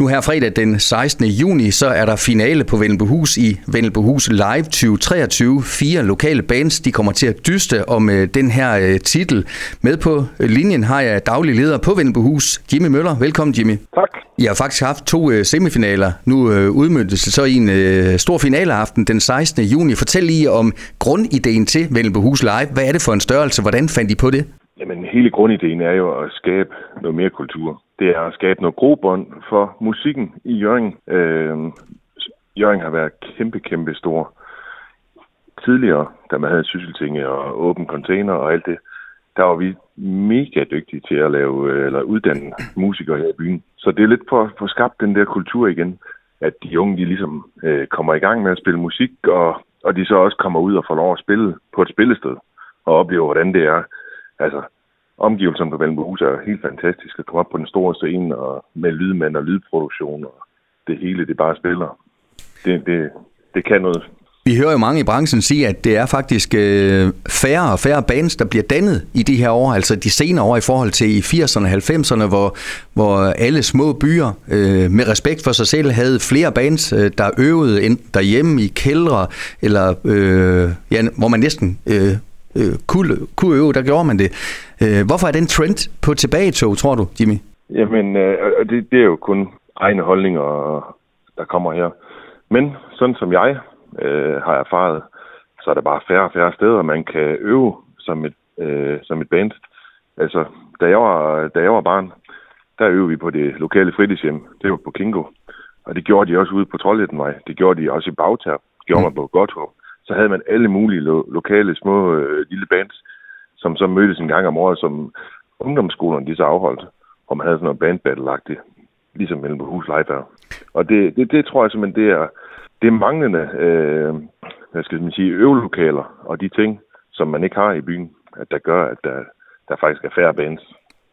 Nu her fredag den 16. juni, så er der finale på Vennelbohus i Vennelbohus Live 2023. Fire lokale bands, de kommer til at dyste om uh, den her uh, titel. Med på linjen har jeg daglig leder på Vennelbohus, Jimmy Møller. Velkommen, Jimmy. Tak. Jeg har faktisk haft to semifinaler. Nu uh, udmyndtes det så i en stor finaleaften den 16. juni. Fortæl lige om grundideen til Vennelbohus Live. Hvad er det for en størrelse? Hvordan fandt I på det? Jamen, hele grundideen er jo at skabe noget mere kultur det er at skabe noget grobånd for musikken i Jørgen. Øh, Jørgen har været kæmpe, kæmpe stor. Tidligere, da man havde sysseltinge og åben container og alt det, der var vi mega dygtige til at lave øh, eller uddanne musikere her i byen. Så det er lidt for at få skabt den der kultur igen, at de unge de ligesom øh, kommer i gang med at spille musik, og, og de så også kommer ud og får lov at spille på et spillested og oplever, hvordan det er. Altså, omgivelserne på Valmbohus er helt fantastiske. at komme op på den store scene og med lydmand og lydproduktion og det hele, det bare spiller. Det, det, det kan noget. Vi hører jo mange i branchen sige, at det er faktisk øh, færre og færre bands, der bliver dannet i de her år, altså de senere år i forhold til i 80'erne og 90'erne, hvor, hvor alle små byer øh, med respekt for sig selv havde flere bands, øh, der øvede enten derhjemme i kældre, eller øh, ja, hvor man næsten øh, øh, kunne, kunne øve, der gjorde man det. Øh, hvorfor er den trend på tilbagetog, tror du, Jimmy? Jamen, øh, det, det er jo kun egne holdninger, der kommer her. Men sådan som jeg øh, har erfaret, så er der bare færre og færre steder, man kan øve som et, øh, som et band. Altså, da jeg, var, da jeg var barn, der øvede vi på det lokale fritidshjem. Det var på Kingo. Og det gjorde de også ude på Trollhættenvej. Det gjorde de også i Bagtab. Det gjorde mm. man på Godthåb så havde man alle mulige lo- lokale små øh, lille bands, som så mødtes en gang om året, som ungdomsskolerne de så afholdt, hvor man havde sådan noget bandbattle ligesom mellem hus Live Og det, det, det tror jeg simpelthen, det er, det er manglende, øh, hvad skal man sige, øvelokaler og de ting, som man ikke har i byen, at der gør, at der, der faktisk er færre bands.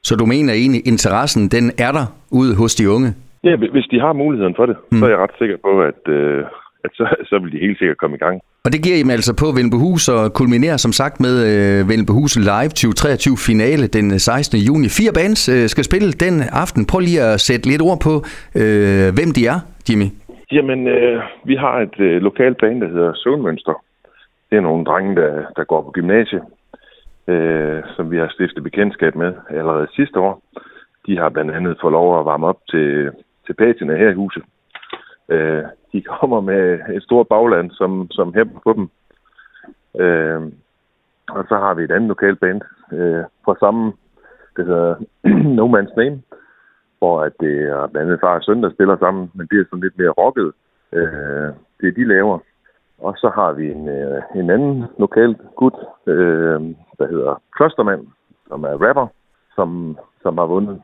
Så du mener egentlig, interessen, den er der ude hos de unge? Ja, hvis de har muligheden for det, mm. så er jeg ret sikker på, at, øh, at så, så vil de helt sikkert komme i gang. Og det giver I altså på Vindbehus og kulminerer som sagt med øh, Vindbehus Live 2023 finale den øh, 16. juni. Fire bands øh, skal spille den aften. Prøv lige at sætte lidt ord på, øh, hvem de er, Jimmy. Jamen, øh, vi har et øh, lokalt band, der hedder Søvnmønster. Det er nogle drenge, der, der går på gymnasiet, øh, som vi har stiftet bekendtskab med allerede sidste år. De har blandt andet fået lov at varme op til, til patina her i huset. Øh, de kommer med et stort bagland, som, som hæmper på dem. Øh, og så har vi et andet lokalt band øh, fra samme, det hedder No Man's Name, hvor at det er blandt andet far og søn, der spiller sammen, men det er sådan lidt mere rocket. Øh, det de laver. Og så har vi en, øh, en anden lokal gut, øh, der hedder Klostermand, som er rapper, som, som har vundet.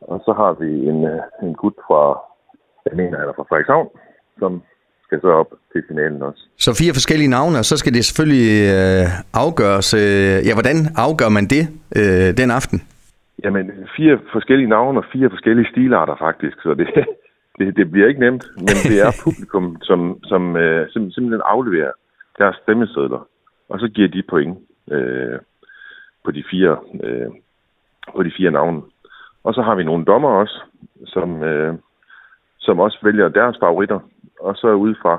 Og så har vi en, øh, en gut fra, jeg mener, han er fra Frederikshavn, som skal så op til finalen også. Så fire forskellige navne, og så skal det selvfølgelig øh, afgøres. Øh, ja, hvordan afgør man det øh, den aften? Jamen, fire forskellige navne og fire forskellige stilarter faktisk, så det, det, det bliver ikke nemt, men det er publikum, som, som øh, simpelthen afleverer deres stemmesedler, og så giver de point øh, på de fire øh, på de fire navne. Og så har vi nogle dommer også, som, øh, som også vælger deres favoritter, og så ud fra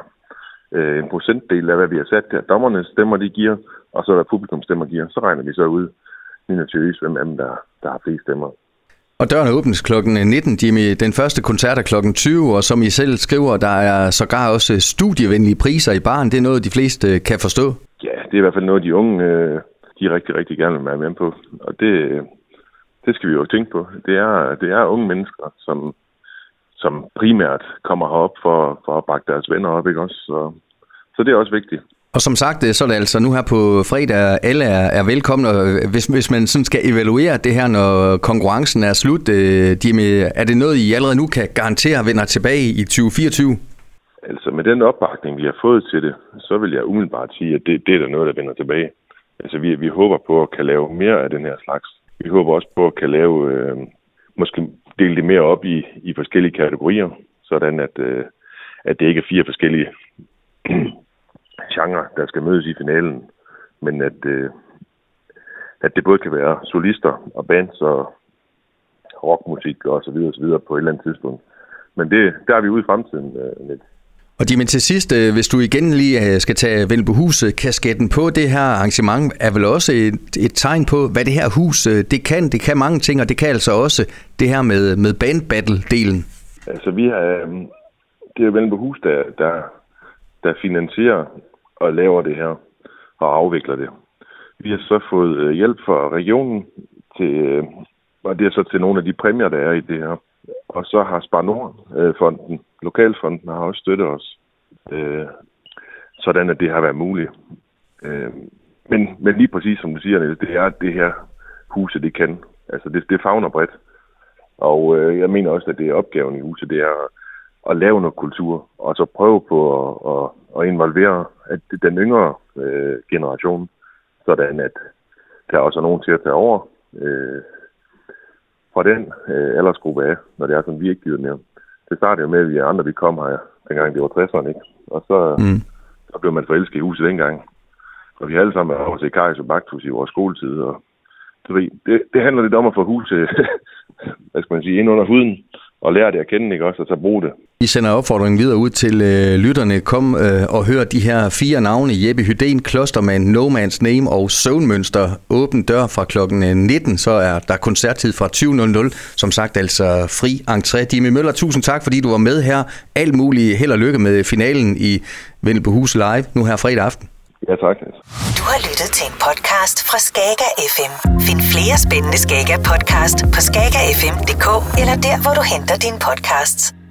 øh, en procentdel af, hvad vi har sat der. Dommerne stemmer, de giver, og så er der publikum stemmer giver. Så regner vi så ud minutiøst, hvem af dem, der, der har flest stemmer. Og døren åbnes klokken 19, Jimmy. Den første koncert er klokken 20, og som I selv skriver, der er sågar også studievenlige priser i baren. Det er noget, de fleste kan forstå. Ja, det er i hvert fald noget, de unge øh, de rigtig, rigtig gerne vil være med på. Og det, det skal vi jo tænke på. Det er, det er unge mennesker, som som primært kommer herop for, for at bakke deres venner op, ikke også? Så, så det er også vigtigt. Og som sagt, så er det altså nu her på fredag, alle er, er velkomne, og hvis, hvis man sådan skal evaluere det her, når konkurrencen er slut, øh, Jimmy, er det noget, I allerede nu kan garantere vender tilbage i 2024? Altså med den opbakning, vi har fået til det, så vil jeg umiddelbart sige, at det, det er der noget, der vender tilbage. Altså vi, vi håber på at kan lave mere af den her slags. Vi håber også på at kan lave øh, måske dele det mere op i, i forskellige kategorier, sådan at, øh, at det ikke er fire forskellige genrer, der skal mødes i finalen, men at, øh, at det både kan være solister og bands og rockmusik og så videre, og så videre på et eller andet tidspunkt. men det, der er vi ude i fremtiden øh, lidt. Og Jimmy, til sidst, øh, hvis du igen lige øh, skal tage Vennelbohuset, kasketten på det her arrangement, er vel også et, et tegn på, hvad det her hus øh, det kan. Det kan mange ting, og det kan altså også det her med, med bandbattle-delen. Altså, vi har, det er Vennelbohus, der, der, der finansierer og laver det her og afvikler det. Vi har så fået hjælp fra regionen til, og det er så til nogle af de præmier, der er i det her. Og så har Spar Nord-fonden, Lokalfonden, har også støttet os, øh, sådan at det har været muligt. Øh, men, men lige præcis som du siger, det er det her huset, det kan. Altså det, det fagner bredt. Og øh, jeg mener også, at det er opgaven i huset, det er at, at lave noget kultur, og så prøve på at, at, at involvere at den yngre øh, generation, sådan at der også er nogen til at tage over. Øh, fra den øh, aldersgruppe af, når det er sådan, vi ikke gider mere. Det startede jo med, at vi andre, vi kom her, dengang det var 60'erne, ikke? Og så, mm. så blev man forelsket i huset dengang. Og vi alle sammen over til Kajs og Baktus i vores skoletid, og du ved, det, det handler lidt om at få huset, hvad skal man sige, ind under huden, og lære det at kende, ikke også, og så bruge det. I sender opfordringen videre ud til øh, lytterne. Kom øh, og hør de her fire navne. Jeppe Hydén, Klostermand, No Man's Name og Søvnmønster. Åben dør fra klokken 19, så er der koncerttid fra 20.00. Som sagt altså fri entré. Jimmy Møller, tusind tak, fordi du var med her. Alt muligt held og lykke med finalen i Hus Live nu her fredag aften. Ja, tak. Du har lyttet til en podcast fra Skager FM. Find flere spændende Skager podcast på skagerfm.dk eller der, hvor du henter dine podcasts.